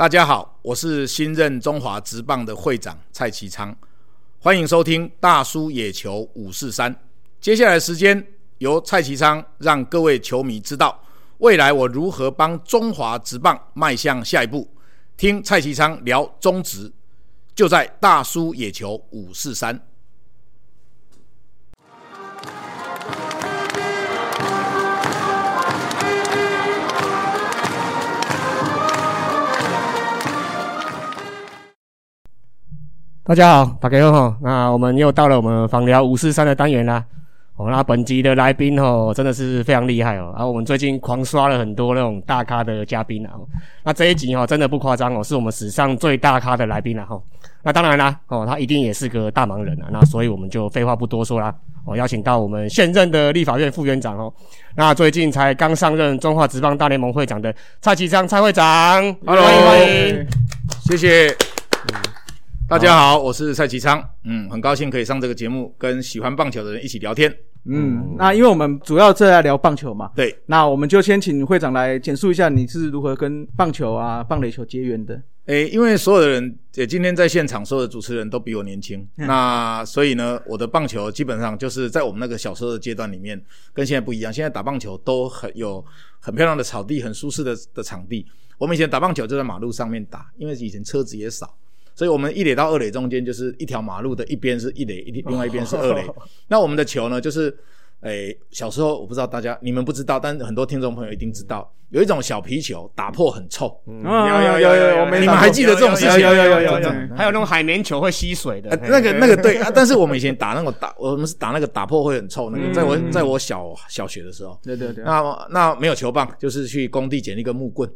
大家好，我是新任中华职棒的会长蔡其昌，欢迎收听大叔野球五四三。接下来时间由蔡其昌让各位球迷知道未来我如何帮中华职棒迈向下一步。听蔡其昌聊中职，就在大叔野球五四三。大家好，大家好，那我们又到了我们访聊五四三的单元啦。哦，那本集的来宾哦，真的是非常厉害哦。然后我们最近狂刷了很多那种大咖的嘉宾啊。那这一集哦，真的不夸张哦，是我们史上最大咖的来宾了哈。那当然啦，哦，他一定也是个大忙人啊。那所以我们就废话不多说啦，我邀请到我们现任的立法院副院长哦。那最近才刚上任中华职棒大联盟会长的蔡启章蔡会长，Hello，欢迎欢迎，谢谢。大家好，我是蔡其昌，嗯，很高兴可以上这个节目，跟喜欢棒球的人一起聊天。嗯，那因为我们主要是在聊棒球嘛，对，那我们就先请会长来简述一下你是如何跟棒球啊、棒垒球结缘的。诶，因为所有的人，也今天在现场所有的主持人都比我年轻，那所以呢，我的棒球基本上就是在我们那个小时候的阶段里面，跟现在不一样。现在打棒球都很有很漂亮的草地，很舒适的的场地。我们以前打棒球就在马路上面打，因为以前车子也少。所以，我们一垒到二垒中间就是一条马路的一边是一垒，一另外一边是二垒。那我们的球呢，就是，诶，小时候我不知道大家你们不知道，但是很多听众朋友一定知道，有一种小皮球打破很臭。有有有有，你们还记得这种事情？有有有有有。还有那种海绵球会吸水的，那个那个对。但是我们以前打那种打，我们是打那个打破会很臭那个。在我在我小小学的时候，对对对。那那没有球棒，就是去工地捡一根木棍，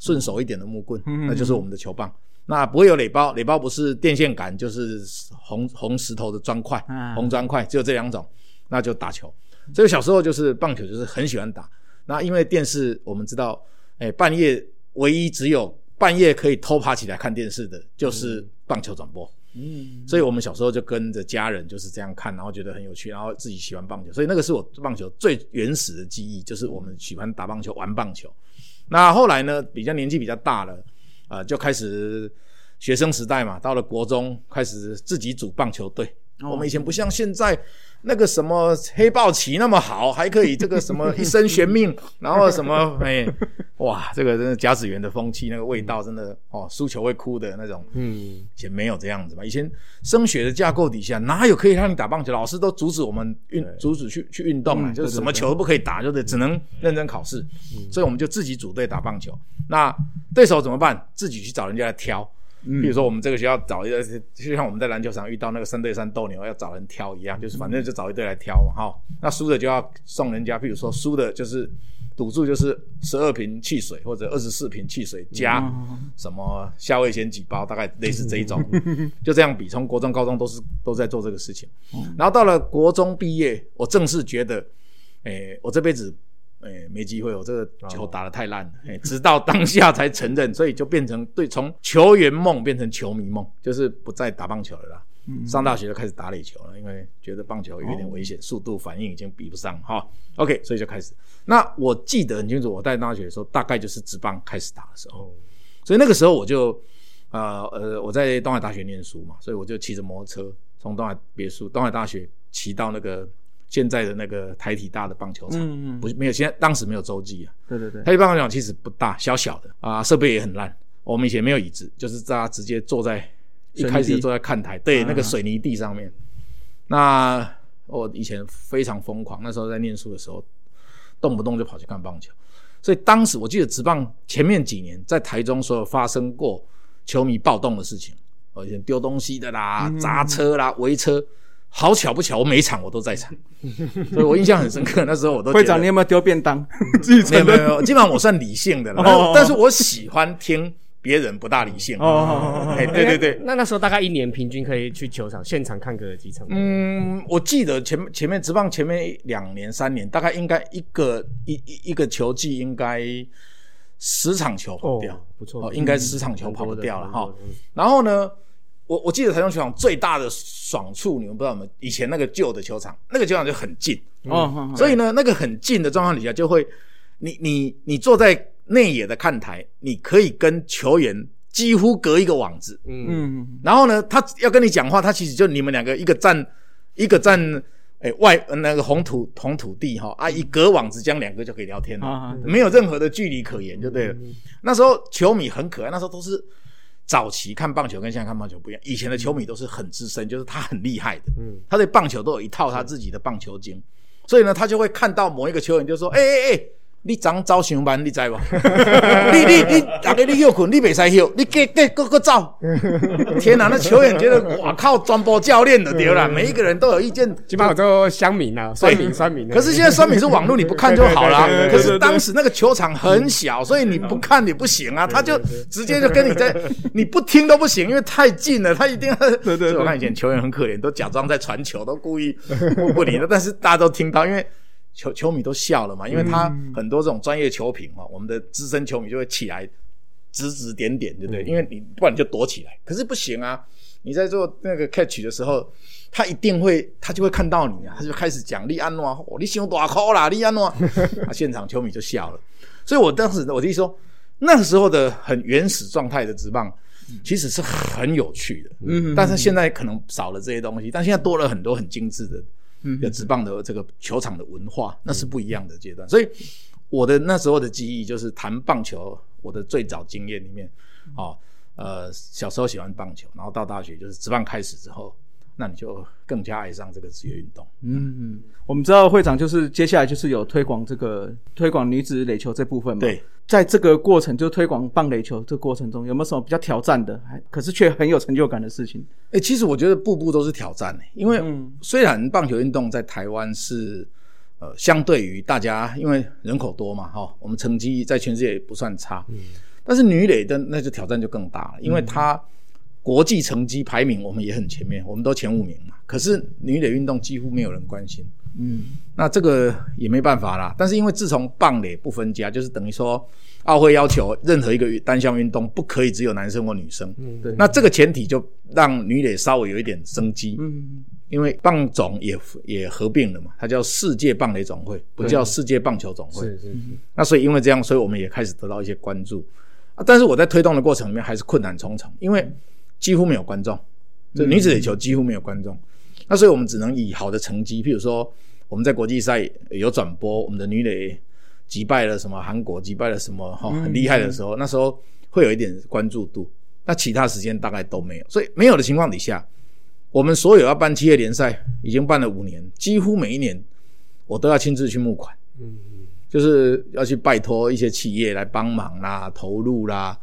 顺手一点的木棍，那就是我们的球棒。那不会有垒包，垒包不是电线杆，就是红红石头的砖块，红砖块，只有这两种，那就打球。所以小时候就是棒球，就是很喜欢打。那因为电视，我们知道，哎，半夜唯一只有半夜可以偷爬起来看电视的，就是棒球转播。嗯，所以我们小时候就跟着家人就是这样看，然后觉得很有趣，然后自己喜欢棒球。所以那个是我棒球最原始的记忆，就是我们喜欢打棒球、玩棒球。那后来呢，比较年纪比较大了。啊，就开始学生时代嘛，到了国中开始自己组棒球队。我们以前不像现在那个什么黑豹旗那么好，还可以这个什么一生悬命，然后什么 哎，哇，这个真的甲子园的风气，那个味道真的哦，输球会哭的那种。嗯，以前没有这样子嘛，以前升学的架构底下哪有可以让你打棒球？老师都阻止我们运，阻止去去运动啊，就是什么球都不可以打，就得只能认真考试。所以我们就自己组队打棒球。那对手怎么办？自己去找人家来挑。比如说，我们这个学校找一个，就像我们在篮球场遇到那个三对三斗牛要找人挑一样，就是反正就找一队来挑嘛，哈。那输的就要送人家，比如说输的就是赌注就是十二瓶汽水或者二十四瓶汽水加什么夏威夷几包，大概类似这一种，就这样比。从国中、高中都是都在做这个事情，然后到了国中毕业，我正式觉得，诶，我这辈子。哎，没机会，我这个球打得太烂了。哎，直到当下才承认，所以就变成对从球员梦变成球迷梦，就是不再打棒球了啦。上大学就开始打垒球了，因为觉得棒球有点危险，速度反应已经比不上哈。OK，所以就开始。那我记得很清楚，我在大学的时候，大概就是职棒开始打的时候。所以那个时候我就，呃呃，我在东海大学念书嘛，所以我就骑着摩托车从东海别墅、东海大学骑到那个。现在的那个台体大的棒球场，不是没有，现在当时没有洲际啊。对对对，台体棒球场其实不大，小小的啊，设备也很烂。我们以前没有椅子，就是大家直接坐在一开始坐在看台，对那个水泥地上面。那我以前非常疯狂，那时候在念书的时候，动不动就跑去看棒球。所以当时我记得职棒前面几年在台中所有发生过球迷暴动的事情，以前丢东西的啦、砸车啦、围车。好巧不巧，我每一场我都在场，所以我印象很深刻。那时候我都会长，你有没有丢便当？没有没有，基本上我算理性的了。但是我喜欢听别人不大理性。哦，哎，对对对。那那时候大概一年平均可以去球场现场看个几场？嗯，我记得前前面直棒前面两年三年，大概应该一个一一一个球季应该十场球跑不掉，不错，应该十场球跑不掉了哈。然后呢？我我记得台中球场最大的爽处，你们不知道吗？以前那个旧的球场，那个球场就很近，哦，所以呢，那个很近的状况底下，就会你你你坐在内野的看台，你可以跟球员几乎隔一个网子。嗯嗯然后呢，他要跟你讲话，他其实就你们两个一个站一个站，哎外呃那个红土红土地哈啊，一隔网子将两个就可以聊天了，啊，没有任何的距离可言，就对了。那时候球迷很可爱，那时候都是早期看棒球跟现在看棒球不一样，以前的球迷都是很资深，就是他很厉害的，嗯。他对棒球都有一套他自己的棒球经，所以呢，他就会看到某一个球员就说：“哎哎哎，你长招上班，你知无？你你你，大家你休困，你袂使休，你给给个个走。”天哪，那球员觉得哇靠，专播教练的对了，每一个人都有意见。基本上都乡民啊，酸民酸民啊。可是现在酸民是网络，你不看就好啦对对。对可对是当时那个球场很小，所以你不看也不行啊。他就直接就跟你在，你不听都不行，因为太近了，他一定要。对对对我看以前球员很可怜，都假装在传球，都故意不不理的，但是大家都听到，因为。球球迷都笑了嘛，因为他很多这种专业球评嘛，我们的资深球迷就会起来指指点点，对不对？因为你不然你就躲起来，可是不行啊！你在做那个 catch 的时候，他一定会，他就会看到你啊，他就开始讲利安诺，哦，你想大哭啦，利安诺，啊，现场球迷就笑了。所以我当时我弟说，那个时候的很原始状态的直棒，其实是很有趣的，嗯但是现在可能少了这些东西，但现在多了很多很精致的。嗯的职棒的这个球场的文化，那是不一样的阶段。所以我的那时候的记忆就是谈棒球，我的最早经验里面，哦，呃，小时候喜欢棒球，然后到大学就是职棒开始之后，那你就更加爱上这个职业运动。嗯，我们知道会长就是接下来就是有推广这个推广女子垒球这部分嘛。对，在这个过程就推广棒垒球这个过程中，有没有什么比较挑战的，还可是却很有成就感的事情？哎、其实我觉得步步都是挑战、欸、因为嗯。虽然棒球运动在台湾是呃相对于大家，因为人口多嘛，哈、我们成绩在全世界也不算差，嗯。但是女垒的那就挑战就更大了，因为它国际成绩排名我们也很前面，我们都前五名嘛，可是女垒运动几乎没有人关心，嗯那这个也没办法啦。但是因为自从棒垒不分家，就是等于说奥会要求任何一个单项运动不可以只有男生或女生，嗯对那这个前提就让女垒稍微有一点生机，嗯因为棒总也也合并了嘛，它叫世界棒垒总会，不叫世界棒球总会。是是是，那所以因为这样，所以我们也开始得到一些关注啊。但是我在推动的过程里面还是困难重重，因为几乎没有观众，这女子垒球几乎没有观众。那所以我们只能以好的成绩，譬如说我们在国际赛有转播，我们的女垒击败了什么韩国，击败了什么哈、很厉害的时候，那时候会有一点关注度。那其他时间大概都没有，所以没有的情况底下，我们所有要办企业联赛已经办了五年，几乎每一年我都要亲自去募款。嗯就是要去拜托一些企业来帮忙啦、投入啦，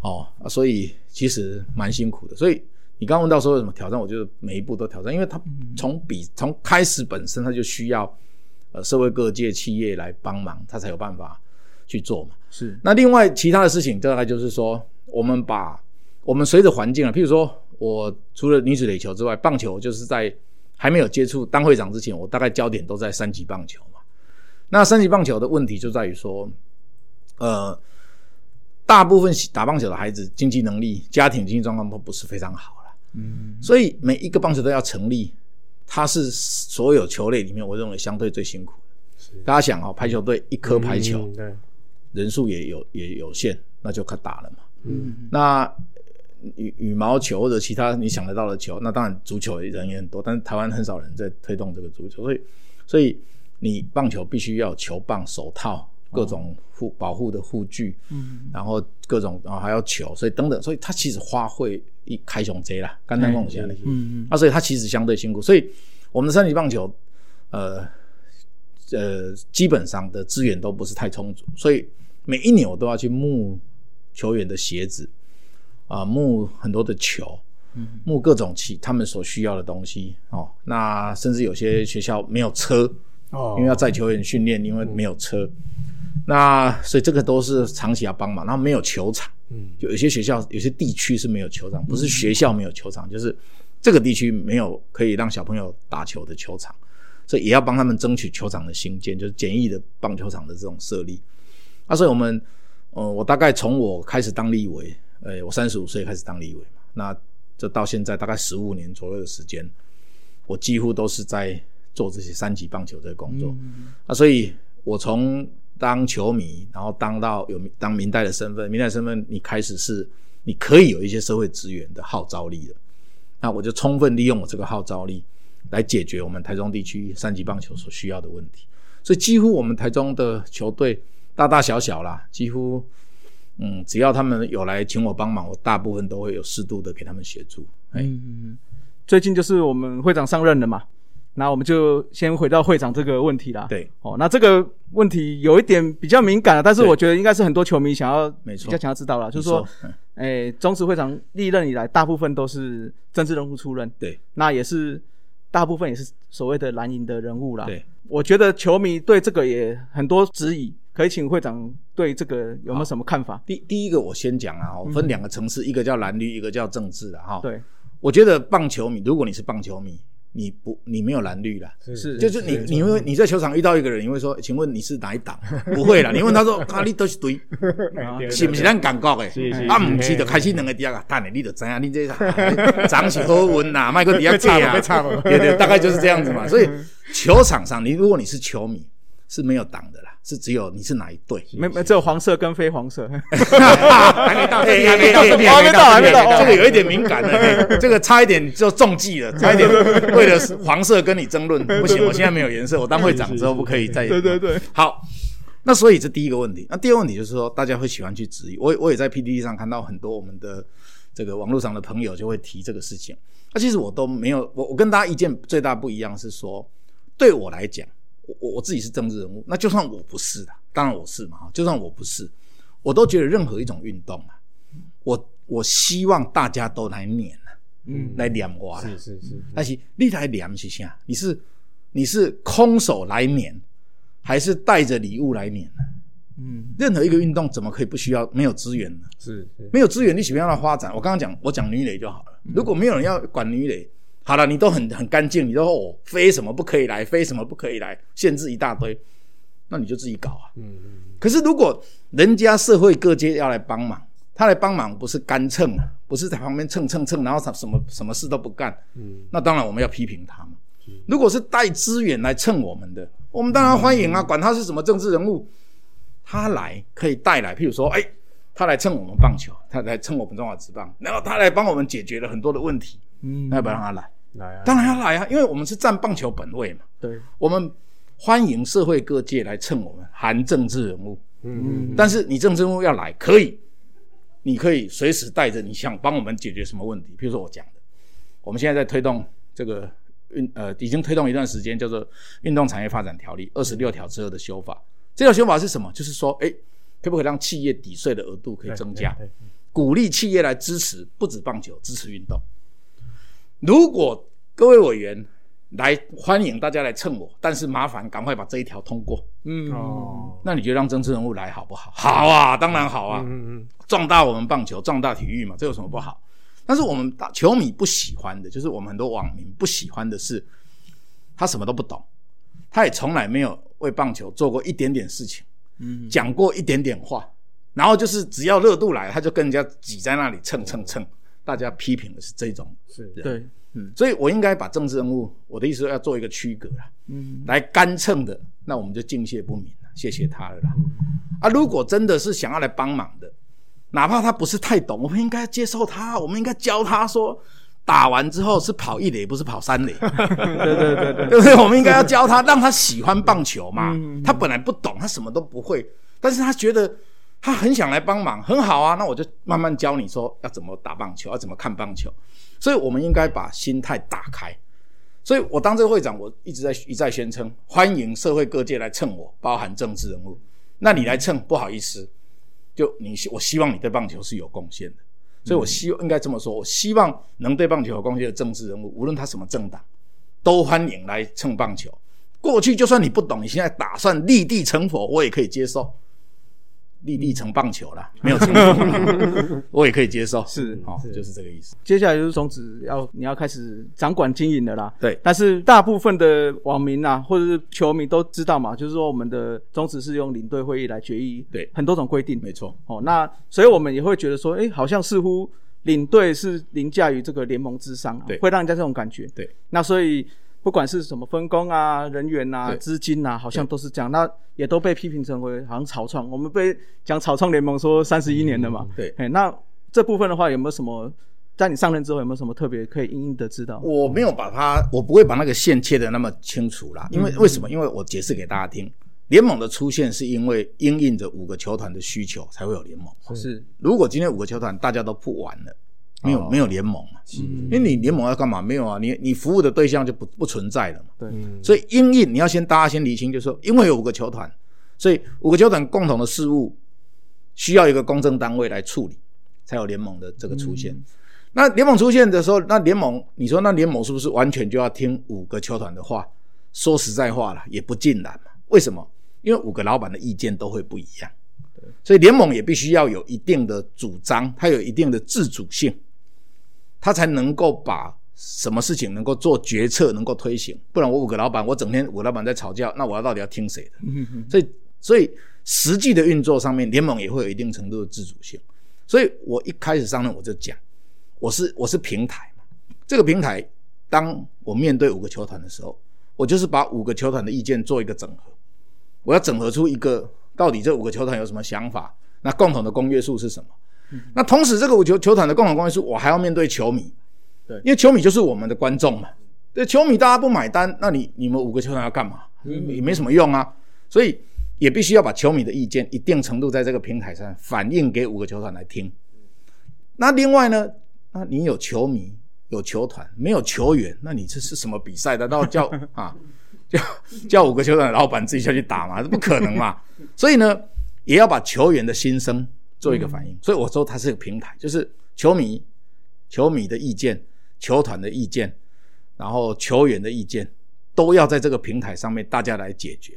哦，啊所以其实蛮辛苦的。所以你刚刚问到说有什么挑战，我觉得每一步都挑战，因为它从比从开始本身它就需要呃社会各界企业来帮忙，它才有办法去做嘛。是那另外其他的事情，大概就是说，我们把我们随着环境啊，譬如说我除了女子垒球之外，棒球就是在还没有接触当会长之前，我大概焦点都在三级棒球嘛。那三级棒球的问题就在于说，呃，大部分打棒球的孩子经济能力、家庭经济状况都不是非常好了，嗯所以每一个棒球队要成立，它是所有球类里面我认为相对最辛苦的。大家想哦，排球队一颗排球，嗯对，人数也有也有限，那就可打了嘛。嗯那羽羽毛球或者其他你想得到的球，那当然足球人也很多，但是台湾很少人在推动这个足球，所以所以你棒球必须要球棒、手套、各种护保护的护具，嗯然后各种然后还要球，所以等等，所以它其实花费一开胸贼啦，干单贡献的。嗯啊，所以它其实相对辛苦，所以我们的三级棒球，呃呃，基本上的资源都不是太充足，所以每一年我都要去募球员的鞋子，啊、募很多的球，募各种其他们所需要的东西哦。那甚至有些学校没有车，哦因为要载球员训练，因为没有车。那所以这个都是长期要帮忙，然后没有球场，嗯，就有些学校、有些地区是没有球场，不是学校没有球场，就是这个地区没有可以让小朋友打球的球场，所以也要帮他们争取球场的兴建，就是简易的棒球场的这种设立。那所以我们，呃，我大概从我开始当立委，呃，我三十五岁开始当立委嘛，那这到现在大概十五年左右的时间，我几乎都是在做这些三级棒球这个工作。嗯啊，所以我从当球迷，然后当到有当明代的身份，明代身份你开始是你可以有一些社会资源的号召力的。那我就充分利用我这个号召力，来解决我们台中地区三级棒球所需要的问题。所以几乎我们台中的球队大大小小啦，几乎嗯，只要他们有来请我帮忙，我大部分都会有适度的给他们协助。哎，最近就是我们会长上任了嘛。那我们就先回到会长这个问题啦。对，哦，那这个问题有一点比较敏感了，但是我觉得应该是很多球迷想要，没错，比较想要知道了，就是说，哎，中职会长历任以来，大部分都是政治人物出任，对，那也是大部分也是所谓的蓝营的人物啦。对，我觉得球迷对这个也很多质疑，可以请会长对这个有没有什么看法？第第一个我先讲啊，我分两个层次，一个叫蓝绿，一个叫政治的哈。对，我觉得棒球迷，如果你是棒球迷。你不，你没有蓝绿了，是，就是你，你会你在球场遇到一个人，你会说，请问你是哪一党？不会了，你问他说，啊，你都是对，是不是咱感觉的？啊，唔是就开始两个第二个，但你你就知啊，你这长起好稳呐，麦克底下差啊，对对，大概就是这样子嘛。所以球场上，你如果你是球迷。是没有党的啦，是只有你是哪一队？没没，只有黄色跟非黄色。还没到，还没到，还没到，还没到。这个有一点敏感的，这个差一点就中计了，差一点为了黄色跟你争论，不行，我现在没有颜色，我当会长之后不可以再。对对对。好，那所以这第一个问题，那第二个问题就是说，大家会喜欢去质疑。我我也在 PPT 上看到很多我们的这个网络上的朋友就会提这个事情。那其实我都没有，我我跟大家意见最大不一样是说，对我来讲。我我自己是政治人物，那就算我不是的，当然我是嘛哈，就算我不是，我都觉得任何一种运动啊，我我希望大家都来撵啊，嗯，来撵我，是是是，但是你来撵是啥？你是你是空手来撵，还是带着礼物来撵呢？嗯，任何一个运动怎么可以不需要没有资源呢？是，没有资源，你喜欢让它发展？我刚刚讲，我讲女垒就好了。如果没有人要管女垒。好了，你都很很干净，你都哦，非什么不可以来，非什么不可以来，限制一大堆，那你就自己搞啊。嗯嗯。可是如果人家社会各界要来帮忙，他来帮忙不是干蹭啊，不是在旁边蹭蹭蹭，然后他什么什么事都不干。嗯。那当然我们要批评他嘛。如果是带资源来蹭我们的，我们当然欢迎啊，管他是什么政治人物，他来可以带来，譬如说，哎，他来蹭我们棒球，他来蹭我们中华职棒，然后他来帮我们解决了很多的问题。嗯。那要不要让他来？来啊！当然要来啊，因为我们是占棒球本位嘛。对，我们欢迎社会各界来蹭我们，含政治人物。嗯嗯。但是你政治人物要来，可以，你可以随时带着你想帮我们解决什么问题。比如说我讲的，我们现在在推动这个运呃，已经推动一段时间，叫做《运动产业发展条例》二十六条之后的修法。这条修法是什么？就是说，哎，可不可以让企业抵税的额度可以增加，鼓励企业来支持不止棒球，支持运动。如果各位委员来欢迎大家来蹭我，但是麻烦赶快把这一条通过。嗯哦，那你就让政治人物来好不好？好啊，当然好啊。嗯嗯，壮大我们棒球，壮大体育嘛，这有什么不好？但是我们大球迷不喜欢的，就是我们很多网民不喜欢的是，他什么都不懂，他也从来没有为棒球做过一点点事情，嗯，讲过一点点话，然后就是只要热度来，他就跟人家挤在那里蹭蹭蹭。大家批评的是这种是对，嗯，所以我应该把政治人物，我的意思要做一个区隔了，嗯，来干蹭的，那我们就敬谢不敏了，谢谢他了啦。啊，如果真的是想要来帮忙的，哪怕他不是太懂，我们应该接受他，我们应该教他说，打完之后是跑一垒，不是跑三垒，对对对对，对不对？我们应该要教他，让他喜欢棒球嘛。他本来不懂，他什么都不会，但是他觉得。他很想来帮忙，很好啊，那我就慢慢教你说要怎么打棒球，要怎么看棒球。所以，我们应该把心态打开。所以我当这个会长，我一直在一再宣称，欢迎社会各界来蹭我，包含政治人物。那你来蹭，不好意思，就你，我希望你对棒球是有贡献的。所以我希应该这么说，我希望能对棒球有贡献的政治人物，无论他什么政党，都欢迎来蹭棒球。过去就算你不懂，你现在打算立地成佛，我也可以接受。立立成棒球了，没有成功，我也可以接受，是，好，就是这个意思。接下来就是宗旨要你要开始掌管经营的啦，对。但是大部分的网民啊，或者是球迷都知道嘛，就是说我们的宗旨是用领队会议来决议，对，很多种规定，没错。哦，那所以我们也会觉得说，哎，好像似乎领队是凌驾于这个联盟之上，对，会让人家这种感觉，对。那所以不管是什么分工啊、人员啊、资金啊，好像都是这样。那也都被批评成为好像草创，我们被讲草创联盟说三十一年了嘛。对哎，那这部分的话，有没有什么在你上任之后有没有什么特别可以因应的知道？我没有把它，我不会把那个线切的那么清楚啦，因为为什么？因为我解释给大家听，联盟的出现是因为应应着五个球团的需求才会有联盟。是如果今天五个球团大家都不玩了，没有、哦没有联盟嘛？因为你联盟要干嘛？没有啊，你你服务的对象就不不存在了嘛。对，所以因应你要先大家先理清，就是说，因为有五个球团，所以五个球团共同的事务需要一个公正单位来处理，才有联盟的这个出现。那联盟出现的时候，那联盟你说那联盟是不是完全就要听五个球团的话？说实在话了，也不尽然嘛。为什么？因为五个老板的意见都会不一样，所以联盟也必须要有一定的主张，它有一定的自主性，它才能够把什么事情能够做决策，能够推行。不然我五个老板，我整天五个老板在吵架，那我要到底要听谁的？所以，所以实际的运作上面，联盟也会有一定程度的自主性。所以我一开始上任我就讲，我是我是平台嘛，这个平台，当我面对五个球团的时候，我就是把五个球团的意见做一个整合，我要整合出一个到底这五个球团有什么想法，那共同的公约数是什么？那同时，这个五球球团的共同关系是，我还要面对球迷，对因为球迷就是我们的观众嘛。对，球迷大家不买单，那你你们五个球团要干嘛？也没什么用啊。所以也必须要把球迷的意见一定程度在这个平台上反映给五个球团来听。那另外呢，那你有球迷有球团，没有球员，那你这是什么比赛？难道叫 啊叫叫五个球团的老板自己下去打吗？这不可能嘛。所以呢，也要把球员的心声做一个反应。所以我说它是个平台，就是球迷球迷的意见、球团的意见，然后球员的意见，都要在这个平台上面大家来解决。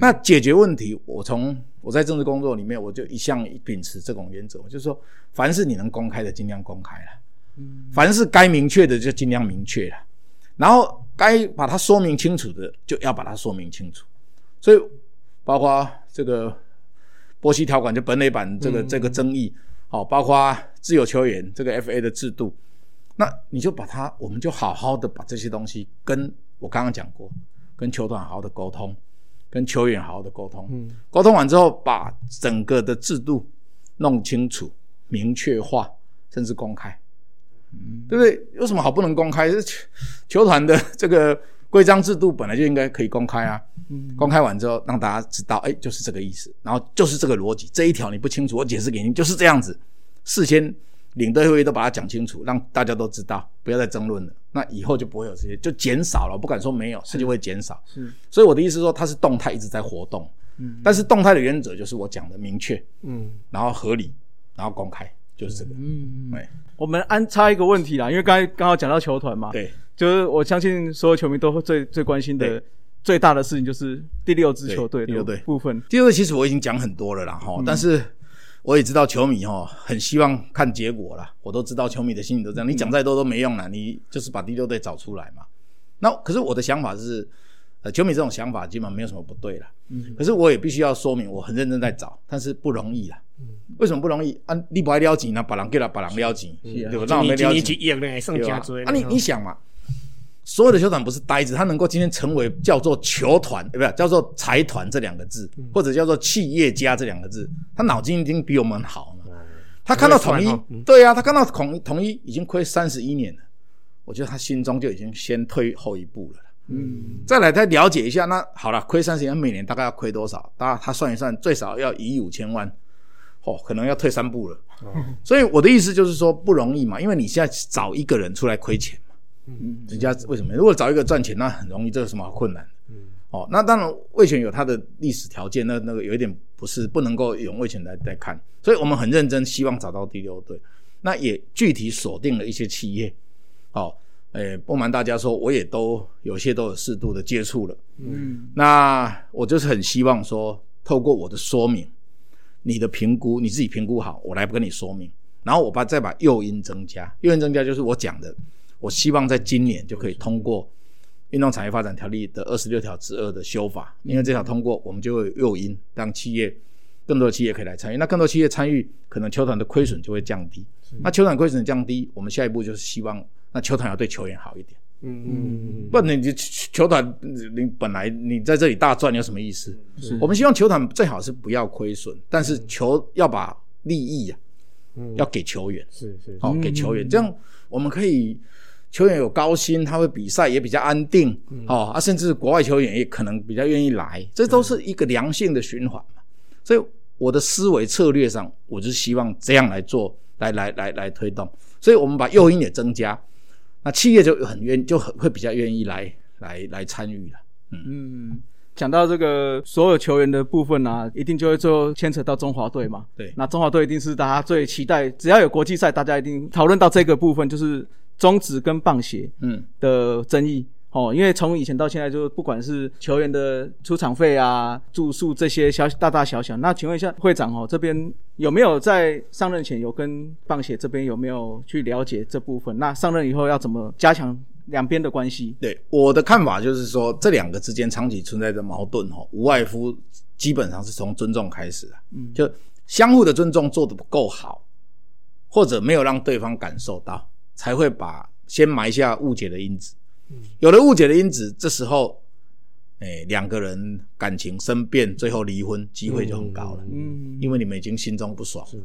那解决问题，我从我在政治工作里面，我就一向秉持这种原则，我就说，凡是你能公开的，尽量公开了；凡是该明确的，就尽量明确了。然后该把它说明清楚的，就要把它说明清楚。所以，包括这个波西条款，就本垒版这个、这个争议，好、包括自由球员这个 FA 的制度，那你就把它，我们就好好的把这些东西跟我刚刚讲过，跟球团好好的沟通，跟球员好好的沟通，嗯。沟通完之后，把整个的制度弄清楚、明确化，甚至公开，对不对？有什么好不能公开？这球球团的这个规章制度本来就应该可以公开啊。公开完之后，让大家知道，哎，就是这个意思，然后就是这个逻辑。这一条你不清楚，我解释给你，就是这样子。事先领队会议都把它讲清楚，让大家都知道，不要再争论了。那以后就不会有这些，就减少了。不敢说没有，它就会减少。是所以我的意思是说，它是动态一直在活动。嗯但是动态的原则就是我讲的明确，嗯然后合理，然后公开，就是这个。嗯，对我们安插一个问题啦，因为刚才刚好讲到球团嘛，对就是我相信所有球迷都会最最关心的最大的事情就是第六支球队的对第六队部分。第二个其实我已经讲很多了啦，哈、但是我也知道球迷哈很希望看结果啦，我都知道球迷的心里都这样，你讲再多都没用了，你就是把第六队找出来嘛。那可是我的想法是，呃，球迷这种想法基本上没有什么不对了，嗯，可是我也必须要说明，我很认真在找，但是不容易啦。为什么不容易？啊，你不爱撩钱呢，把人给了，把人撩钱，是啊对吧？让我们撩钱一年一，亿呢，剩对吧？加追啊，你你想嘛，所有的球团不是呆子，他能够今天成为叫做球团，呃，不是叫做财团这两个字，或者叫做企业家这两个字，他脑筋一定比我们好嘛。他看到统一对啊，他看到统统一已经亏三十一年了，我觉得他心中就已经先退后一步了。嗯，再来再了解一下，那好了，亏三十年，每年大概要亏多少？大家他算一算，最少要一亿五千万，哦，可能要退三步了。所以我的意思就是说不容易嘛，因为你现在找一个人出来亏钱嘛，嗯人家为什么？如果找一个赚钱，那很容易，这有什么好困难嗯？哦，那当然魏权有他的历史条件，那那个有一点不是不能够用魏权来来看，所以我们很认真，希望找到第六队。那也具体锁定了一些企业，哦，诶，不瞒大家说，我也都有些都有适度的接触了。嗯那我就是很希望说，透过我的说明，你的评估你自己评估好，我来跟你说明，然后我把再把诱因增加，诱因增加就是我讲的，我希望在今年就可以通过运动产业发展条例的二十六条之二的修法，因为这条通过，我们就会有诱因让企业更多的企业可以来参与，那更多企业参与，可能球团的亏损就会降低。那球团亏损降低，我们下一步就是希望那球团要对球员好一点。嗯。嗯。不，你你球团你本来你在这里大赚有什么意思？我们希望球团最好是不要亏损，但是球要把利益啊嗯，要给球员，是是，好、给球员，嗯。这样我们可以球员有高薪，他会比赛也比较安定，哦啊，甚至国外球员也可能比较愿意来，这都是一个良性的循环嘛。所以我的思维策略上，我就希望这样来做，来来来来推动。所以我们把诱因也增加，那企业就很愿就很会比较愿意来来来参与了。嗯，讲到这个所有球员的部分啊，一定就会最后牵扯到中华队嘛。对那中华队一定是大家最期待，只要有国际赛，大家一定讨论到这个部分，就是中职跟棒协嗯，的争议。哦，因为从以前到现在，就不管是球员的出场费啊、住宿这些小大大小小，那请问一下会长哦，这边有没有在上任前有跟棒协这边有没有去了解这部分？那上任以后要怎么加强两边的关系？对我的看法就是说，这两个之间长期存在的矛盾哦，无外乎基本上是从尊重开始的，嗯就相互的尊重做得不够好，或者没有让对方感受到，才会把先埋下误解的因子。有了误解的因子，这时候，哎，两个人感情生变，最后离婚机会就很高了，嗯，因为你们已经心中不爽是。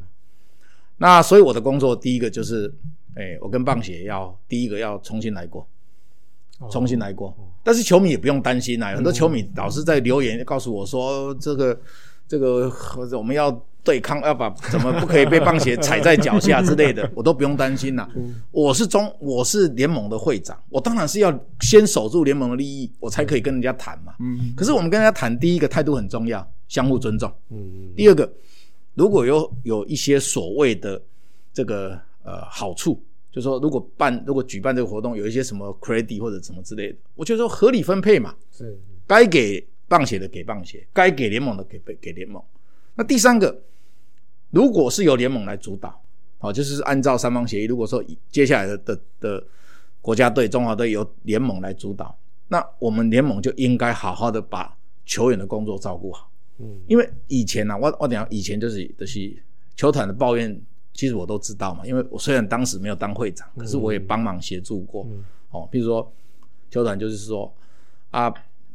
那所以我的工作第一个就是，哎，我跟棒协要第一个要重新来过。重新来过。但是球迷也不用担心啊，很多球迷老是在留言告诉我说，这个这个我们要对抗，要把怎么不可以被棒协踩在脚下之类的，我都不用担心啦。我是中，我是联盟的会长，我当然是要先守住联盟的利益，我才可以跟人家谈嘛。嗯可是我们跟人家谈，第一个态度很重要，相互尊重。嗯第二个，如果有有一些所谓的这个呃好处，就说如果办如果举办这个活动有一些什么 credit 或者什么之类的，我就说合理分配嘛，是该给棒协的给棒协，该给联盟的给给联盟。那第三个，如果是由联盟来主导，好，就是按照三方协议，如果说接下来的的的国家队、中华队由联盟来主导，那我们联盟就应该好好的把球员的工作照顾好。嗯因为以前呢、啊，我我等一下以前就是就是球团的抱怨，其实我都知道嘛。因为我虽然当时没有当会长，可是我也帮忙协助过。嗯哦，比如说球团就是说啊，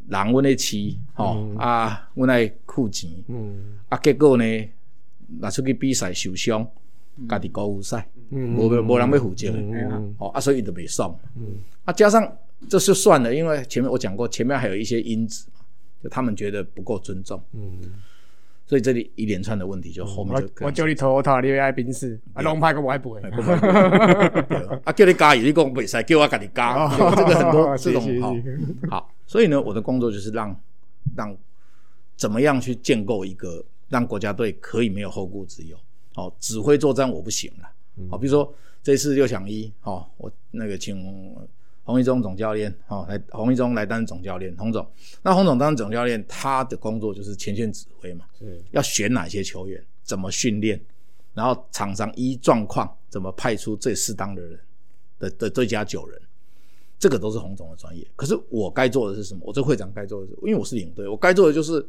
人阮咧饲，吼、啊，阮爱付钱，嗯。啊，结果呢，若出去比赛受伤，家己高负赛，嗯。无无人要负责。的。嗯哦啊，所以就没送。嗯。啊，加上这就算了，因为前面我讲过，前面还有一些因子嘛，就他们觉得不够尊重，嗯，所以这里一连串的问题就后面我就我叫你投他，你爱冰士，啊，龙牌个我爱不会，啊，叫你加油，你讲袂使，叫我家己加，这个很多 这种是是。好好，所以呢，我的工作就是让让怎么样去建构一个让国家队可以没有后顾之忧，哦，指挥作战我不行了，好，比如说这次六强一，哦，我那个请洪一中总教练，哦，来洪一中来当总教练，洪总，那洪总当总教练，他的工作就是前线指挥嘛，是。要选哪些球员，怎么训练，然后场上一状况怎么派出最适当的人的的最佳九人，这个都是洪总的专业。可是我该做的是什么？我这会长该做的是，因为我是领队，我该做的就是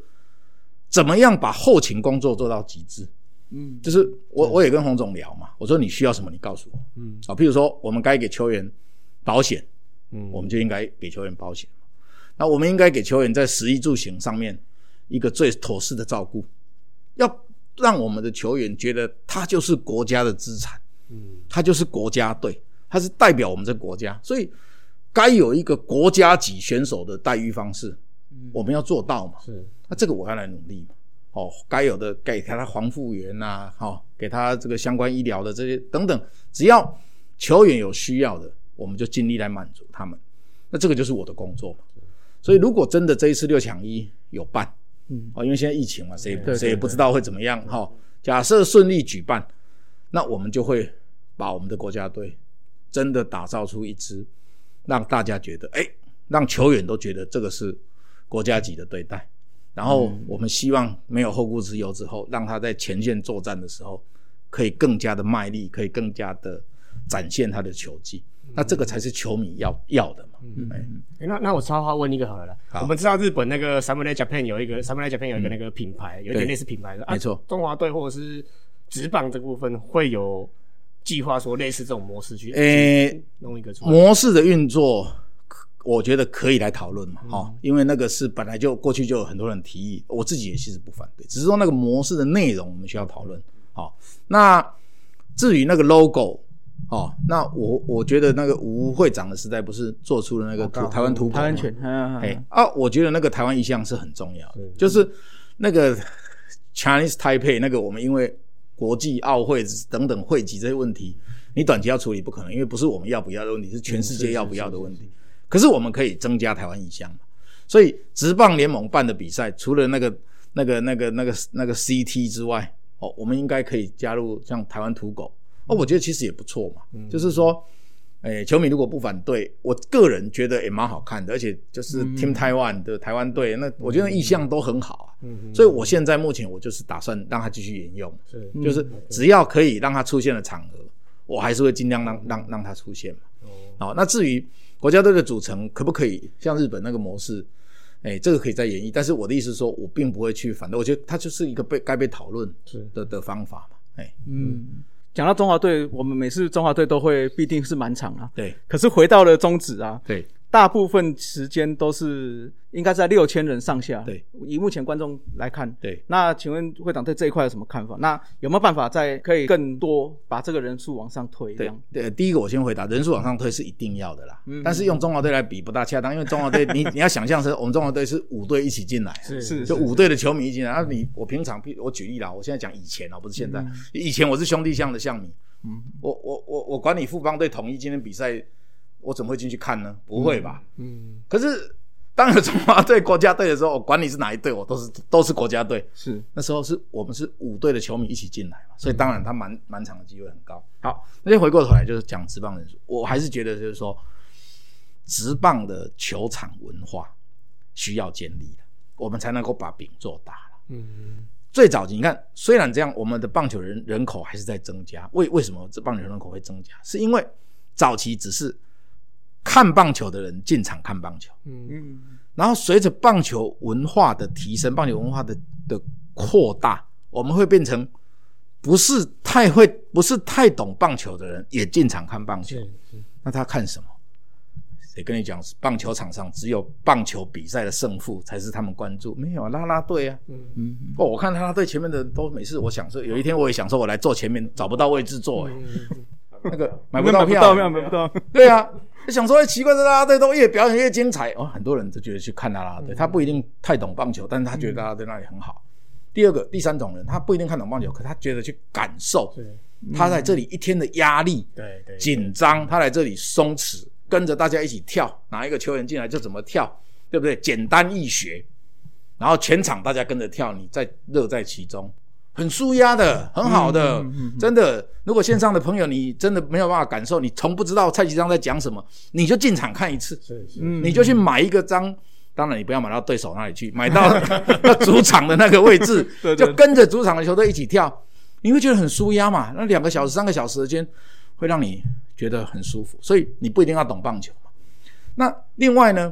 怎么样把后勤工作做到极致。嗯就是我我也跟洪总聊嘛，我说你需要什么，你告诉我。嗯啊，譬如说我们该给球员保险，嗯我们就应该给球员保险。那我们应该给球员在食衣住行上面一个最妥适的照顾，要让我们的球员觉得他就是国家的资产，嗯他就是国家队，他是代表我们这个国家，所以该有一个国家级选手的待遇方式，我们要做到嘛。是那这个我要来努力嘛。哦，该有的给他黄复原呐、好、给他这个相关医疗的这些等等，只要球员有需要的，我们就尽力来满足他们。那这个就是我的工作嘛。所以如果真的这一次六强一有办，嗯哦，因为现在疫情嘛，谁谁也不知道会怎么样哈、假设顺利举办，那我们就会把我们的国家队真的打造出一支，让大家觉得，哎，让球员都觉得这个是国家级的对待。然后我们希望没有后顾之忧之后，让他在前线作战的时候，可以更加的卖力，可以更加的展现他的球技。那这个才是球迷要要的嘛。哎。诶那那我插话问一个好了啦，好。我们知道日本那个 Samurai Japan 有一个 Samurai Japan 有一个那个品牌，有点类似品牌的，啊没错。中华队或者是职棒这部分会有计划说类似这种模式去诶，弄一个出来。模式的运作我觉得可以来讨论嘛，哈，因为那个是本来就过去就有很多人提议，我自己也其实不反对，只是说那个模式的内容我们需要讨论。好，那至于那个 logo，哦，那我我觉得那个吴会长的时代不是做出了那个台湾图台湾犬，哎啊，我觉得那个台湾意向是很重要的，就是那个 Chinese Taipei 那个我们因为国际奥会等等汇集这些问题。你短期要处理不可能，因为不是我们要不要的问题，是全世界要不要的问题。可是我们可以增加台湾一项嘛？所以职棒联盟办的比赛，除了那个、那个、那个、那个、那个 CT 之外，哦，我们应该可以加入像台湾土狗哦，我觉得其实也不错嘛。就是说，诶，球迷如果不反对，我个人觉得也蛮好看的，而且就是 Team Taiwan 的台湾队，那我觉得意向都很好啊。所以我现在目前我就是打算让他继续沿用，是，就是只要可以让他出现的场合。我还是会尽量让让让他出现嘛。哦，那至于国家队的组成可不可以像日本那个模式，哎，这个可以再演绎。但是我的意思是说，我并不会去反对。我觉得它就是一个被该被讨论的的方法嘛。哎，嗯，讲到中华队，我们每次中华队都会必定是满场啊。对。可是回到了中止啊。对。大部分时间都是应该在六千人上下。对，以目前观众来看，对。那请问会长对这一块有什么看法？那有没有办法再可以更多把这个人数往上推？对，对。第一个我先回答，人数往上推是一定要的啦。嗯。但是用中华队来比不大恰当，因为中华队你 你要想象是，我们中华队是五队一起进来，是是，就五队的球迷一起来。啊，你我平常我举例啦，我现在讲以前啊，不是现在。以前我是兄弟象的象迷，嗯，我我我我管理富邦队统一今天比赛。我怎么会进去看呢？不会吧？嗯。可是当有中华队、国家队的时候，我管你是哪一队，我都是都是国家队。是那时候是我们是五队的球迷一起进来嘛，所以当然他满满场的机会很高。好，那先回过头来就是讲直棒人数，我还是觉得就是说，直棒的球场文化需要建立的，我们才能够把饼做大了。嗯。最早你看，虽然这样，我们的棒球人人口还是在增加。为为什么这棒球人口会增加？是因为早期只是。看棒球的人进场看棒球，嗯嗯，然后随着棒球文化的提升，棒球文化的的扩大，我们会变成不是太会、不是太懂棒球的人也进场看棒球。那他看什么？谁跟你讲？棒球场上只有棒球比赛的胜负才是他们关注，没有拉拉队啊。嗯嗯，哦，我看拉拉队前面的都每次我想说，有一天我也想说，我来坐前面，找不到位置坐，哎，那个买不到票，买不到，对啊。就想说，奇怪，的啦啦队都越表演越精彩哦，很多人都觉得去看啦啦队，他不一定太懂棒球，但是他觉得啦啦队那里很好。第二个、第三种人，他不一定看懂棒球，可他觉得去感受，他在这里一天的压力、对对紧张，他来这里松弛，跟着大家一起跳，哪一个球员进来就怎么跳，对不对？简单易学，然后全场大家跟着跳，你在乐在其中。很舒压的，很好的，真的。如果线上的朋友你真的没有办法感受，你从不知道蔡其章在讲什么，你就进场看一次，你就去买一个章。当然，你不要买到对手那里去，买到 那主场的那个位置，就跟着主场的球队一起跳，你会觉得很舒压嘛？那两个小时、三个小时间会让你觉得很舒服。所以你不一定要懂棒球嘛。那另外呢，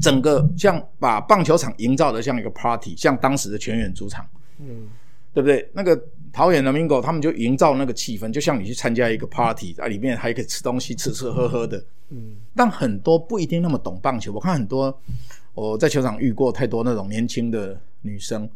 整个像把棒球场营造的像一个 party，像当时的全员主场，嗯。对不对？那个桃园的 Mingo 他们就营造那个气氛，就像你去参加一个 party，在里面还可以吃东西，吃吃喝喝的。嗯。但很多不一定那么懂棒球。我看很多我在球场遇过太多那种年轻的女生，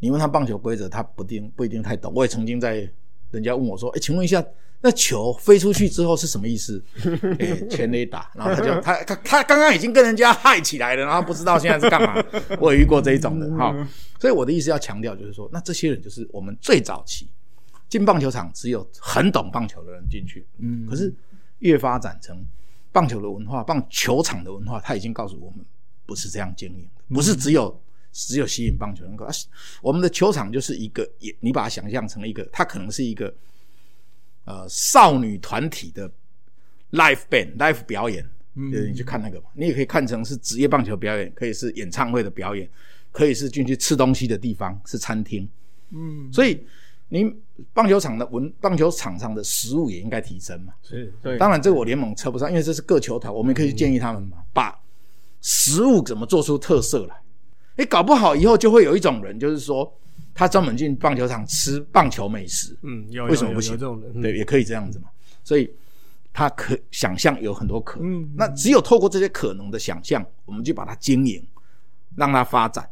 你问她棒球规则，她不定不一定太懂。我也曾经在人家问我说：“哎，请问一下，那球飞出去之后是什么意思？” 哎，全垒打。然后他就 他他他刚刚已经跟人家嗨起来了，然后不知道现在是干嘛。我也遇过这一种的哈。所以我的意思要强调，就是说，那这些人就是我们最早期进棒球场，只有很懂棒球的人进去。嗯，可是越发展成棒球的文化，棒球场的文化，他已经告诉我们，不是这样经营的，不是只有只有吸引棒球人口。我们的球场就是一个，也你把它想象成一个，它可能是一个呃少女团体的 live band live 表演。嗯，你去看那个嘛，你也可以看成是职业棒球表演，可以是演唱会的表演。可以是进去吃东西的地方，是餐厅，嗯，所以你棒球场的文，棒球场上的食物也应该提升嘛，是，对。当然，这个我联盟扯不上，因为这是各球团，我们可以建议他们嘛，把食物怎么做出特色来。哎，搞不好以后就会有一种人，就是说他专门进棒球场吃棒球美食，嗯，有为什么不行？对，也可以这样子嘛。所以他可想象有很多可能。嗯那只有透过这些可能的想象，我们就把它经营，让它发展，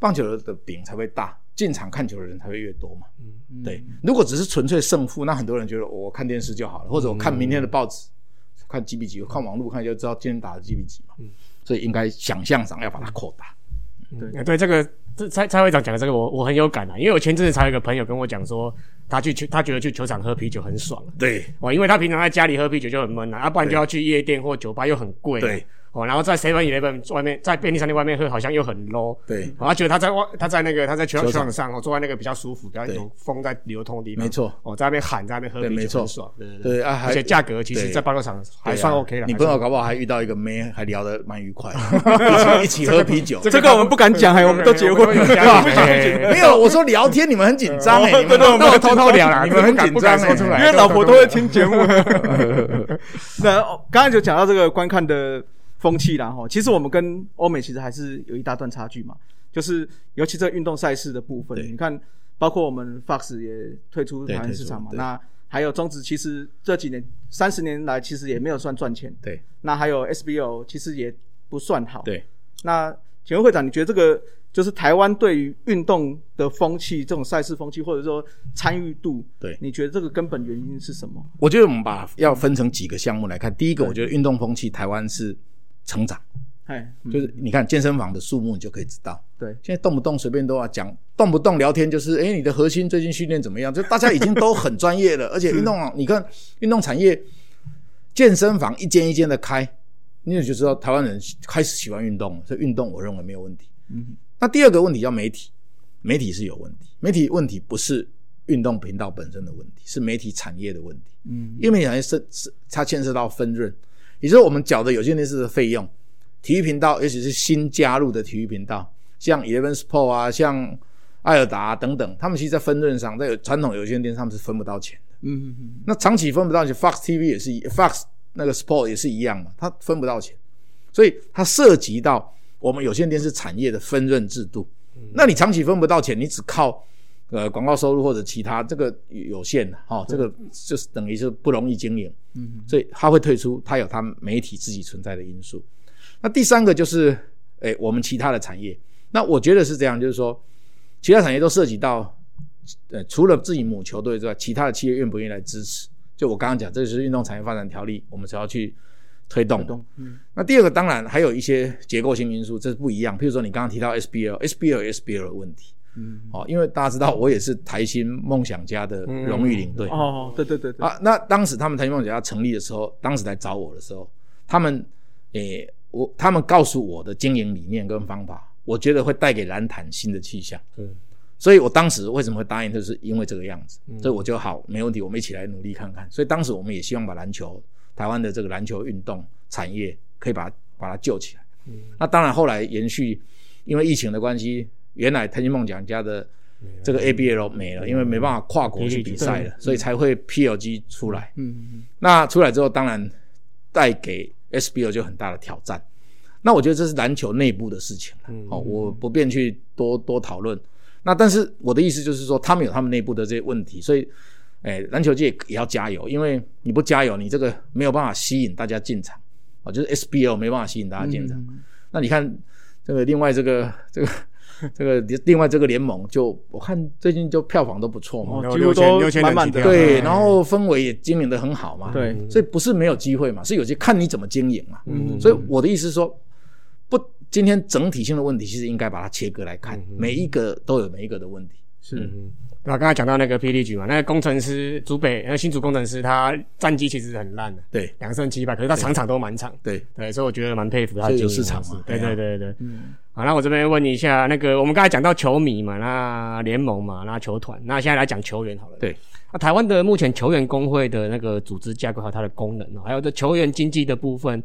棒球的饼才会大，进场看球的人才会越多嘛。嗯对，如果只是纯粹胜负，那很多人觉得我看电视就好了，或者我看明天的报纸，看几比几，我看网络看就知道今天打的几比几嘛。所以应该想象上要把它扩大。对对，这个这蔡蔡会长讲的这个我我很有感啊，因为我前阵子才有一个朋友跟我讲说，他去球他觉得去球场喝啤酒很爽，对。哦，因为他平常在家里喝啤酒就很闷啊，要、不然就要去夜店或酒吧又很贵、对，哦，然后在 Seven Eleven 外面，在便利商店外面喝好像又很 low，对。哦，他觉得他在外他在那个他在球球场。上哦，坐在那个比较舒服、比较有风在流通的地方，没错，哦，在那边喊，在那边喝啤对没错。酒很爽，对对对啊，还而且价格其实，在棒球场还算 OK 了。你还算朋友搞不好还遇到一个妹，还聊得蛮愉快，一起喝啤酒。这个我们不敢讲，哎，我们都结婚我们有家庭没有，我说聊天你们很紧张哎，你们对对，我们偷偷聊啦，你们很紧不敢张说出来，因为老婆都会听节目。那哦刚才就讲到这个观看的风气啦，哈，其实我们跟欧美其实还是有一大段差距嘛，就是尤其这运动赛事的部分，你看，包括我们 Fox 也退出台湾市场嘛，那还有中职，其实这几年三十年来其实也没有算赚钱，对。那还有 SBO 其实也不算好，对，那请问会长，你觉得这个就是台湾对于运动的风气，这种赛事风气，或者说参与度，对。你觉得这个根本原因是什么？我觉得我们把要分成几个项目来看。第一个，我觉得运动风气台湾是成长，就是你看健身房的数目，你就可以知道。对，现在动不动随便都要讲，动不动聊天就是，哎，你的核心最近训练怎么样？就大家已经都很专业了，而且运动啊，你看运动产业，健身房一间一间的开，你也就知道台湾人开始喜欢运动了。所以运动我认为没有问题。嗯，那第二个问题叫媒体，媒体是有问题，媒体问题不是运动频道本身的问题，是媒体产业的问题。嗯，因为媒体产业是是它牵涉到分润，也就是我们缴的有线电视的费用，体育频道，尤其是新加入的体育频道，像 Eleven Sport 啊，像艾尔达、啊、等等，他们其实在分润上，在有传统有线电视他们是分不到钱的。嗯嗯嗯，那长期分不到钱，Fox TV 也是一，Fox 那个 Sport 也是一样嘛，它分不到钱，所以它涉及到我们有线电视产业的分润制度。那你长期分不到钱，你只靠呃广告收入或者其他，这个有限的哈、哦，这个就是等于是不容易经营。嗯，所以它会退出，它有它媒体自己存在的因素。那第三个就是，哎，我们其他的产业，那我觉得是这样，就是说，其他产业都涉及到，呃，除了自己母球队之外，其他的企业愿不愿意来支持？就我刚刚讲，这就是运动产业发展条例，我们只要去推动嗯那第二个当然还有一些结构性因素，这是不一样。譬如说你刚刚提到 SBL，SBL 有 SBL 的问题，嗯，哦，因为大家知道我也是台新梦想家的荣誉领队，哦，对对对对，啊，那当时他们台新梦想家成立的时候，当时来找我的时候，他们诶、我他们告诉我的经营理念跟方法，我觉得会带给蓝坛新的气象。嗯，所以我当时为什么会答应，就是因为这个样子，所以我就好没问题，我们一起来努力看看。所以当时我们也希望把篮球台湾的这个篮球运动产业可以把它把它救起来。那当然后来延续，因为疫情的关系，原来腾讯梦想家的这个 ABL 没了，因为没办法跨国去比赛了，所以才会 PLG 出来。嗯嗯那出来之后，当然带给 SBL 就很大的挑战。那我觉得这是篮球内部的事情了，嗯哦，我不便去多多讨论。那但是我的意思就是说，他们有他们内部的这些问题，所以，哎，篮球界也要加油，因为你不加油，你这个没有办法吸引大家进场，哦，就是 SBL 没办法吸引大家进场。嗯那你看这个另外这个这个 这个另外这个联盟就，我看最近就票房都不错嘛，哦然后六千几乎都六千人满满的。对，嗯。然后氛围也经营的很好嘛，对，所以不是没有机会嘛，是有些看你怎么经营嘛。嗯。所以我的意思是说，不，今天整体性的问题其实应该把它切割来看，每一个都有每一个的问题。是。嗯，那刚才讲到那个霹雳局嘛，那个工程师竹北，那个新竹工程师，他战绩其实很烂的，对。两胜七败，可是他场场都满场，对，对，所以我觉得蛮佩服他的经营市场嘛对啊对对。对。嗯好，那我这边问一下，那个我们刚才讲到球迷嘛，那联盟嘛，那球团，那现在来讲球员好了。对，那台湾的目前球员工会的那个组织架构还有它的功能哦，还有这球员经济的部分，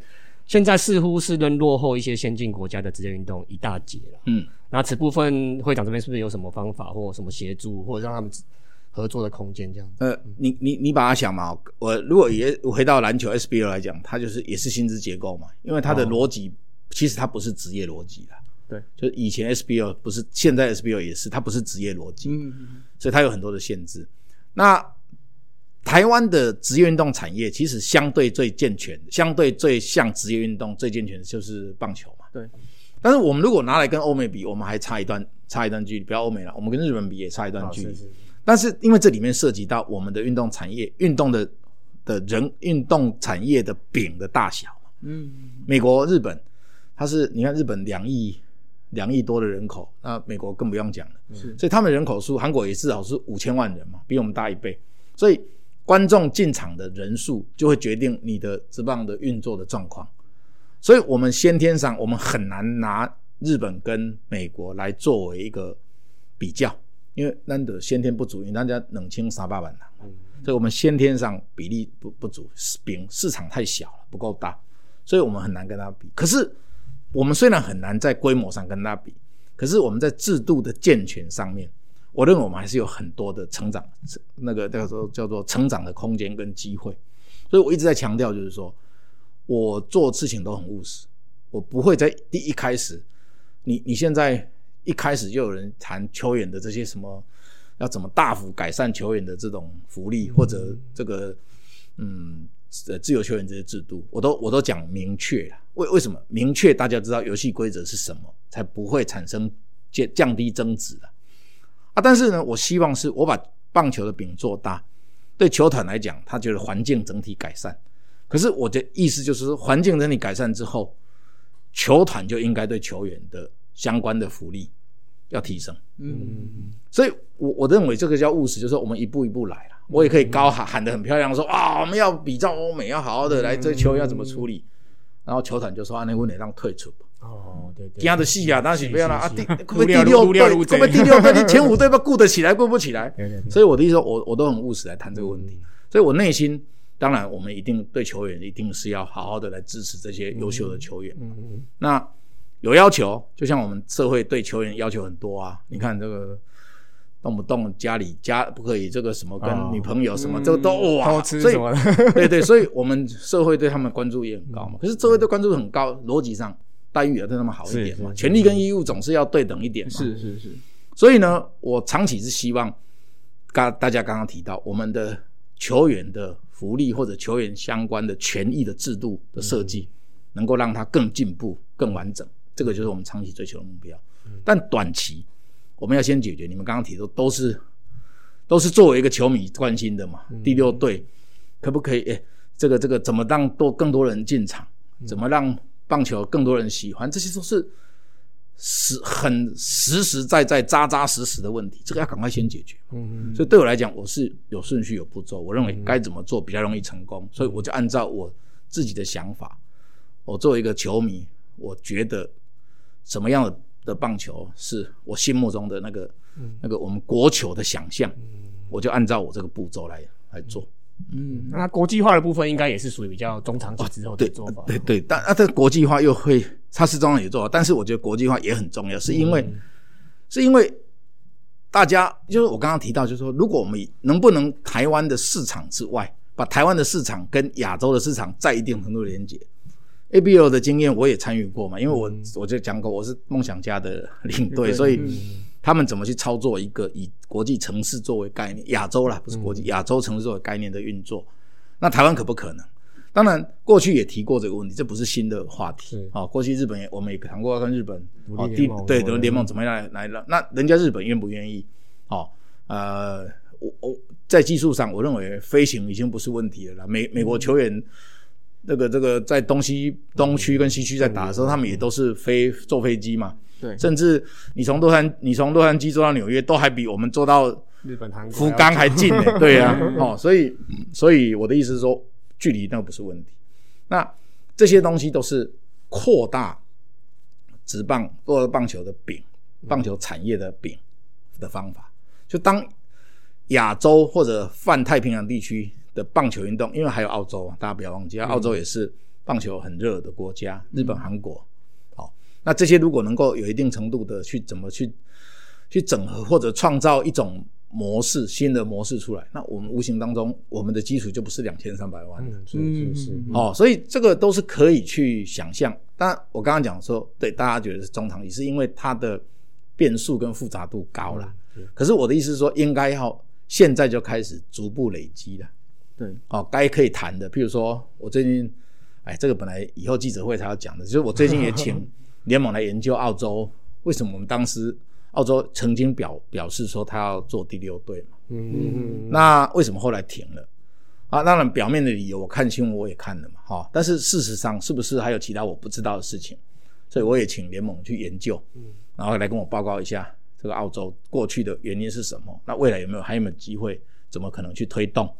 现在似乎是跟落后一些先进国家的职业运动一大截了。嗯，那此部分会长这边是不是有什么方法或什么协助，或者让他们合作的空间这样？呃，你你你把它想嘛，我如果也回到篮球 SBL 来讲，它就是也是薪资结构嘛，因为它的哦逻辑、其实它不是职业逻辑啦。对，就是以前 SBL 不是，现在 SBL 也是，它不是职业逻辑。嗯所以它有很多的限制。那台湾的职业运动产业其实相对最健全，相对最像职业运动最健全的就是棒球嘛。对。但是我们如果拿来跟欧美比，我们还差一段差一段距离。不要欧美了，我们跟日本比也差一段距离。但是因为这里面涉及到我们的运动产业、运动的的人、运动产业的饼的大小嗯。美国、日本，它是你看日本两亿两亿多的人口，那美国更不用讲了。所以他们人口数，韩国也至少是五千万人嘛，比我们大一倍。所以。观众进场的人数就会决定你的职棒的运作的状况，所以，我们先天上我们很难拿日本跟美国来作为一个比较，因为难得先天不足，因为大家冷清沙巴板了，所以我们先天上比例不不足，饼市场太小了，不够大，所以我们很难跟他比。可是，我们虽然很难在规模上跟他比，可是我们在制度的健全上面。我认为我们还是有很多的成长，那个叫做叫做成长的空间跟机会，所以我一直在强调，就是说我做事情都很务实，我不会在第一开始，你你现在一开始就有人谈球员的这些什么，要怎么大幅改善球员的这种福利或者这个嗯呃自由球员这些制度，我都我都讲明确了，为为什么明确大家知道游戏规则是什么，才不会产生降降低增值的。啊，但是呢，我希望是我把棒球的饼做大，对球团来讲，他觉得环境整体改善。可是我的意思就是说，环境整体改善之后，球团就应该对球员的相关的福利要提升。嗯，所以我我认为这个叫务实，就是我们一步一步来了。我也可以高喊喊得很漂亮，说啊，我们要比照欧美，要好好的来追求要怎么处理。然后球团就说啊，那问题让退出。哦，对对，压的戏啊，当时不要了啊，第 第六队，会不会第六队？你前五队不顾得起来，顾不起来。所以我的意思说，我我都很务实来谈这个问题。所以我内心当然，我们一定对球员一定是要好好的来支持这些优秀的球员。嗯嗯。那有要求，就像我们社会对球员要求很多啊。你看这个动不动家里家不可以这个什么跟女朋友什么，这个都哇，所以对对，所以我们社会对他们关注也很高嘛。可是社会对关注很高，逻辑上。待遇也对他们好一点嘛，权利跟义务总是要对等一点嘛。是是是，所以呢，我长期是希望，刚大家刚刚提到我们的球员的福利或者球员相关的权益的制度的设计，能够让它更进步、更完整，这个就是我们长期追求的目标。但短期我们要先解决，你们刚刚提到都是都是作为一个球迷关心的嘛。第六队可不可以？哎，这个这个怎么让多更多人进场？怎么让？棒球更多人喜欢，这些都是实很实实在在、扎扎实实的问题，这个要赶快先解决。嗯嗯。所以对我来讲，我是有顺序、有步骤，我认为该怎么做比较容易成功，所以我就按照我自己的想法。我作为一个球迷，我觉得什么样的的棒球是我心目中的那个那个我们国球的想象，我就按照我这个步骤来来做。嗯，那国际化的部分应该也是属于比较中长期之后的做法。对对，但啊，这个国际化又会，它是中长期做，但是我觉得国际化也很重要，是因为是因为大家就是我刚刚提到，就是说，如果我们能不能台湾的市场之外，把台湾的市场跟亚洲的市场在一定程度连接，ABL 的经验我也参与过嘛，因为我我就讲过，我是梦想家的领队，所以。他们怎么去操作一个以国际城市作为概念，亚洲啦，不是国际亚洲城市作为概念的运作？那台湾可不可能？当然，过去也提过这个问题，这不是新的话题。啊，过去日本也我们也谈过跟日本对德联盟怎么样来来了？那人家日本愿不愿意？哦，呃，我我在技术上，我认为飞行已经不是问题了啦。美美国球员那个这个在东西东区跟西区在打的时候，他们也都是飞坐飞机嘛。对，甚至你从洛杉你从洛杉矶坐到纽约，都还比我们坐到日本、韩福冈还近呢。对呀，哦，所以所以我的意思是说，距离那个不是问题。那这些东西都是扩大直棒或棒球的饼，棒球产业的饼的方法。就当亚洲或者泛太平洋地区的棒球运动，因为还有澳洲啊，大家不要忘记，澳洲也是棒球很热的国家，日本、韩国。好那这些如果能够有一定程度的去怎么去去整合或者创造一种模式新的模式出来，那我们无形当中我们的基础就不是两千三百万了，是是是，哦，所以这个都是可以去想象。当然，我刚刚讲说，对大家觉得是中长期，是因为它的变数跟复杂度高了。可是我的意思是说，应该要现在就开始逐步累积了。对，哦，该可以谈的，譬如说我最近，哎，这个本来以后记者会才要讲的，就是我最近也请联盟来研究澳洲 为什么我们当时澳洲曾经表表示说他要做第六队嘛，嗯，那为什么后来停了？啊，当然表面的理由我看新闻我也看了嘛，哈，但是事实上是不是还有其他我不知道的事情？所以我也请联盟去研究，嗯，然后来跟我报告一下这个澳洲过去的原因是什么，那未来有没有还有没有机会？怎么可能去推动？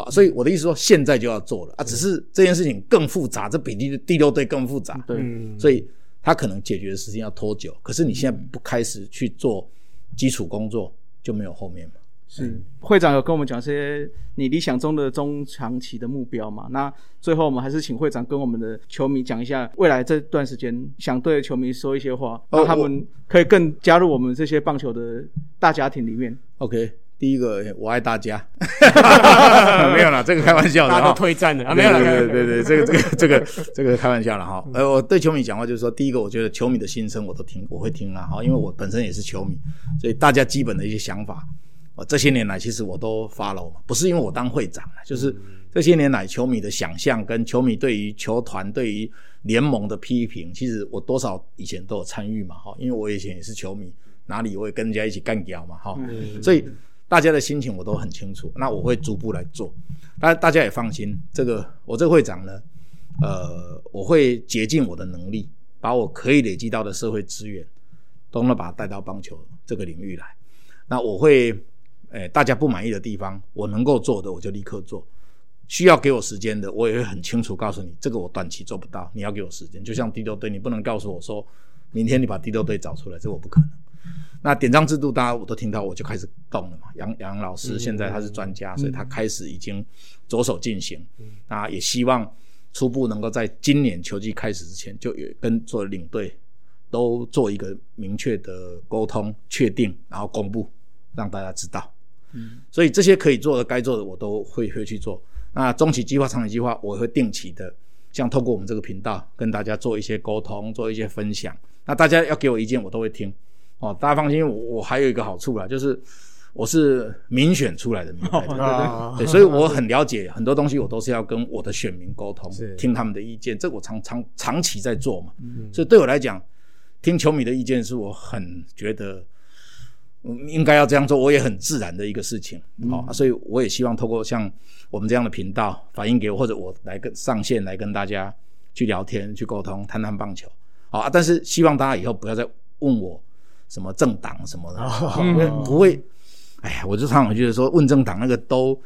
啊，所以我的意思说现在就要做了啊，只是这件事情更复杂，这比第第六队更复杂，对，所以他可能解决的事情要拖久。可是你现在不开始去做基础工作，就没有后面嘛。是会长有跟我们讲些你理想中的中长期的目标嘛？那最后我们还是请会长跟我们的球迷讲一下，未来这段时间想对球迷说一些话，让他们可以更加入我们这些棒球的大家庭里面。OK，第一个我爱大家，没有了，这个开玩笑的，大家都退战了啊，没有了，对对对，这个这个这个这个开玩笑了哈。呃，我对球迷讲话就是说，第一个我觉得球迷的心声我都听，我会听了哈，因为我本身也是球迷，所以大家基本的一些想法。我这些年来，其实我都发了嘛，不是因为我当会长就是这些年来球迷的想象跟球迷对于球团、对于联盟的批评，其实我多少以前都有参与嘛，哈，因为我以前也是球迷，哪里我也跟人家一起干掉嘛，哈，所以大家的心情我都很清楚。那我会逐步来做，大大家也放心，这个我这个会长呢，呃，我会竭尽我的能力，把我可以累积到的社会资源，都能把它带到棒球这个领域来。那我会。哎，大家不满意的地方，我能够做的我就立刻做。需要给我时间的，我也会很清楚告诉你，这个我短期做不到，你要给我时间。就像第六队，你不能告诉我说，明天你把第六队找出来，这我不可能。那典章制度，大家我都听到，我就开始动了嘛。杨杨老师现在他是专家，所以他开始已经着手进行。那也希望初步能够在今年球季开始之前，就有跟做领队都做一个明确的沟通、确定，然后公布，让大家知道。嗯，所以这些可以做的、该做的，我都会会去做。那中期计划、长期计划，我会定期的，像透过我们这个频道跟大家做一些沟通，做一些分享。那大家要给我意见，我都会听。哦，大家放心，我我还有一个好处啦，就是我是民选出来的，对对对，所以我很了解很多东西，我都是要跟我的选民沟通，听他们的意见。这我长长长期在做嘛，所以对我来讲，听球迷的意见是我很觉得。应该要这样做，我也很自然的一个事情，好，所以我也希望透过像我们这样的频道反映给我，或者我来跟上线来跟大家去聊天、去沟通、谈谈棒球，好啊。但是希望大家以后不要再问我什么政党什么的，不会。哎呀，我就常常觉得说问政党那个都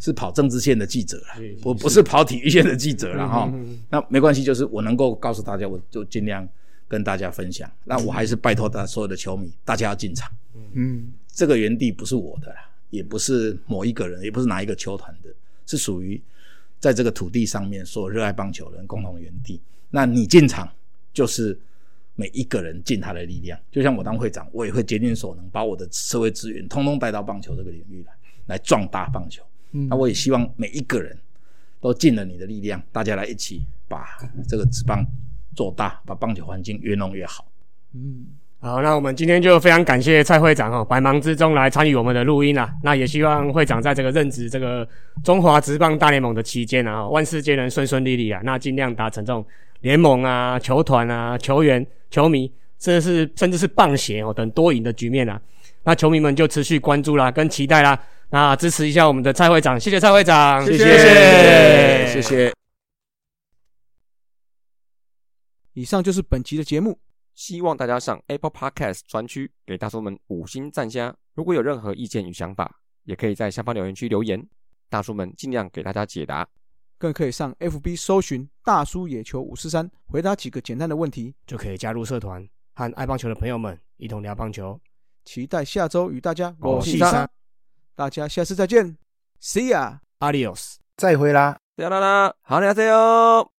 是跑政治线的记者了，我不是跑体育线的记者了哈。那没关系，就是我能够告诉大家，我就尽量跟大家分享。那我还是拜托大所有的球迷，大家要进场。嗯，这个园地不是我的，也不是某一个人，也不是哪一个球团的，是属于在这个土地上面所有热爱棒球人共同的园地。那你进场，就是每一个人尽他的力量。就像我当会长，我也会竭尽所能，把我的社会资源通通带到棒球这个领域来，来壮大棒球。那我也希望每一个人都尽了你的力量，大家来一起把这个职棒做大，把棒球环境越弄越好。嗯。好，那我们今天就非常感谢蔡会长哦，百忙之中来参与我们的录音啊。那也希望会长在这个任职这个中华职棒大联盟的期间啊，万事皆能顺顺利利啊。那尽量达成这种联盟啊、球团啊、球员、球迷，甚至是甚至是棒协哦等多赢的局面啊。那球迷们就持续关注啦，跟期待啦。那支持一下我们的蔡会长，谢谢蔡会长，谢谢谢谢。以上就是本期的节目。希望大家上 Apple Podcast 专区给大叔们五星赞加。如果有任何意见与想法，也可以在下方留言区留言，大叔们尽量给大家解答。更可以上 FB 搜寻“大叔野球五四三”，回答几个简单的问题，就可以加入社团，和爱棒球的朋友们一同聊棒球。期待下周与大家我四三，大家下次再见，See ya，Adios，再会啦，啦啦啦，好，再见。哟。